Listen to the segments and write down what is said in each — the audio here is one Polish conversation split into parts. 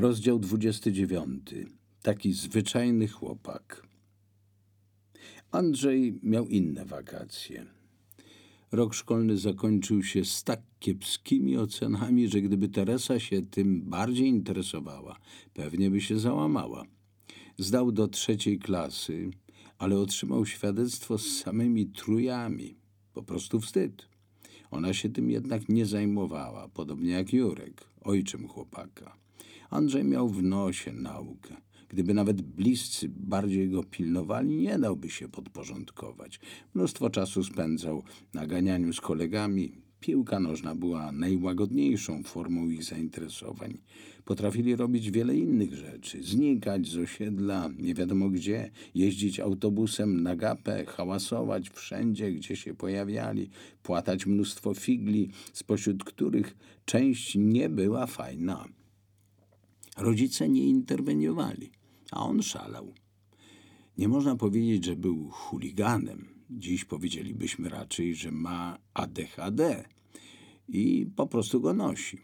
Rozdział 29. Taki zwyczajny chłopak. Andrzej miał inne wakacje. Rok szkolny zakończył się z tak kiepskimi ocenami, że gdyby Teresa się tym bardziej interesowała, pewnie by się załamała. Zdał do trzeciej klasy, ale otrzymał świadectwo z samymi trójami. Po prostu wstyd. Ona się tym jednak nie zajmowała, podobnie jak Jurek, ojczym chłopaka. Andrzej miał w nosie naukę. Gdyby nawet bliscy bardziej go pilnowali, nie dałby się podporządkować. Mnóstwo czasu spędzał na ganianiu z kolegami. Piłka nożna była najłagodniejszą formą ich zainteresowań. Potrafili robić wiele innych rzeczy. Znikać z osiedla, nie wiadomo gdzie, jeździć autobusem na gapę, hałasować wszędzie, gdzie się pojawiali, płatać mnóstwo figli, spośród których część nie była fajna. Rodzice nie interweniowali, a on szalał. Nie można powiedzieć, że był chuliganem. Dziś powiedzielibyśmy raczej, że ma ADHD i po prostu go nosi.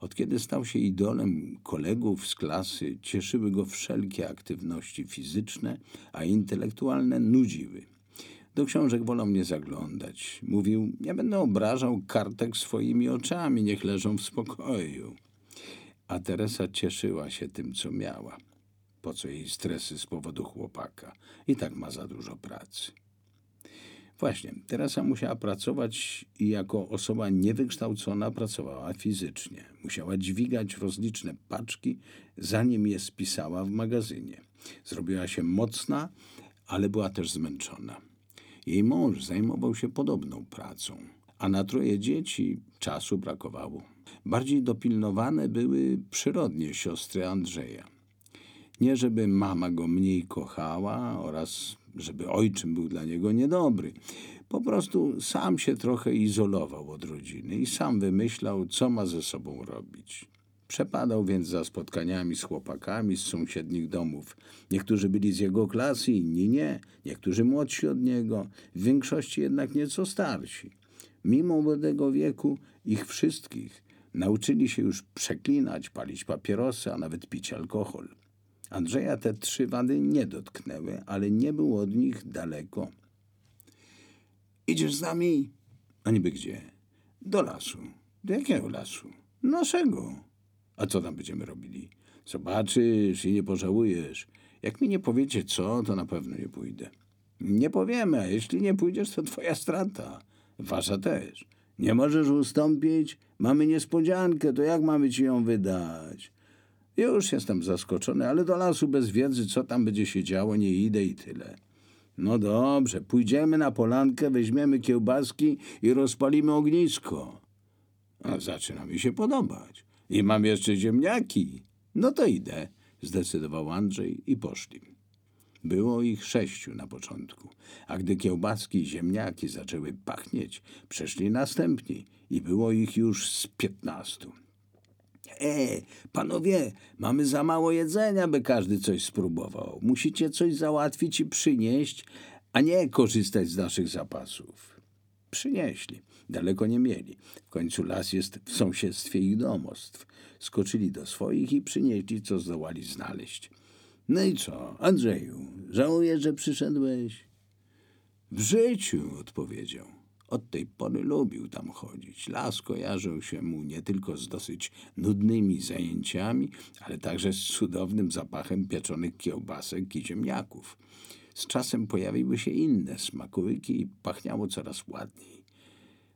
Od kiedy stał się idolem kolegów z klasy, cieszyły go wszelkie aktywności fizyczne, a intelektualne nudziły. Do książek wolał nie zaglądać. Mówił, nie będę obrażał kartek swoimi oczami, niech leżą w spokoju. A Teresa cieszyła się tym, co miała. Po co jej stresy z powodu chłopaka? I tak ma za dużo pracy. Właśnie, Teresa musiała pracować i jako osoba niewykształcona pracowała fizycznie. Musiała dźwigać rozliczne paczki, zanim je spisała w magazynie. Zrobiła się mocna, ale była też zmęczona. Jej mąż zajmował się podobną pracą, a na troje dzieci czasu brakowało. Bardziej dopilnowane były przyrodnie siostry Andrzeja. Nie żeby mama go mniej kochała oraz żeby ojczym był dla niego niedobry. Po prostu sam się trochę izolował od rodziny i sam wymyślał, co ma ze sobą robić. Przepadał więc za spotkaniami z chłopakami z sąsiednich domów. Niektórzy byli z jego klasy, inni nie, niektórzy młodsi od niego, w większości jednak nieco starsi. Mimo młodego wieku ich wszystkich nauczyli się już przeklinać, palić papierosy, a nawet pić alkohol. Andrzeja te trzy wady nie dotknęły, ale nie był od nich daleko. Idziesz z nami? A niby gdzie? Do lasu. Do jakiego lasu? Naszego. A co tam będziemy robili? Zobaczysz i nie pożałujesz. Jak mi nie powiecie co, to na pewno nie pójdę. Nie powiemy, a jeśli nie pójdziesz, to twoja strata. Wasza też. Nie możesz ustąpić? Mamy niespodziankę, to jak mamy ci ją wydać? Już jestem zaskoczony, ale do lasu bez wiedzy, co tam będzie się działo, nie idę i tyle. No dobrze, pójdziemy na polankę, weźmiemy kiełbaski i rozpalimy ognisko. A zaczyna mi się podobać. I mam jeszcze ziemniaki. No to idę, zdecydował Andrzej i poszli. Było ich sześciu na początku, a gdy kiełbaski i ziemniaki zaczęły pachnieć, przeszli następni i było ich już z piętnastu. E, panowie, mamy za mało jedzenia, by każdy coś spróbował. Musicie coś załatwić i przynieść, a nie korzystać z naszych zapasów. Przynieśli. Daleko nie mieli. W końcu las jest w sąsiedztwie ich domostw. Skoczyli do swoich i przynieśli, co zdołali znaleźć. No i co, Andrzeju, żałujesz, że przyszedłeś? W życiu, odpowiedział. Od tej pory lubił tam chodzić. Las kojarzył się mu nie tylko z dosyć nudnymi zajęciami, ale także z cudownym zapachem pieczonych kiełbasek i ziemniaków. Z czasem pojawiły się inne smakołyki i pachniało coraz ładniej.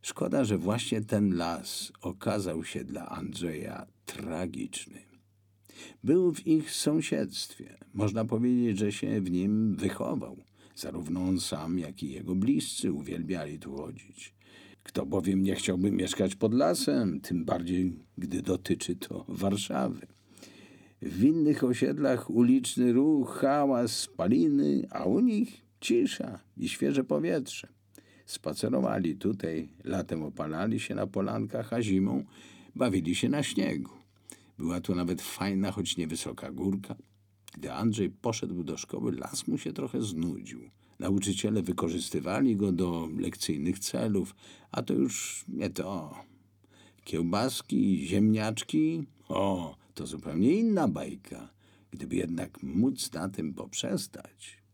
Szkoda, że właśnie ten las okazał się dla Andrzeja tragiczny. Był w ich sąsiedztwie. Można powiedzieć, że się w nim wychował. Zarówno on sam, jak i jego bliscy uwielbiali tu chodzić. Kto bowiem nie chciałby mieszkać pod lasem, tym bardziej, gdy dotyczy to Warszawy. W innych osiedlach uliczny ruch, hałas, spaliny, a u nich cisza i świeże powietrze. Spacerowali tutaj, latem opalali się na polankach, a zimą bawili się na śniegu. Była tu nawet fajna, choć niewysoka górka. Gdy Andrzej poszedł do szkoły, las mu się trochę znudził. Nauczyciele wykorzystywali go do lekcyjnych celów, a to już nie to. Kiełbaski, ziemniaczki, o, to zupełnie inna bajka. Gdyby jednak móc na tym poprzestać.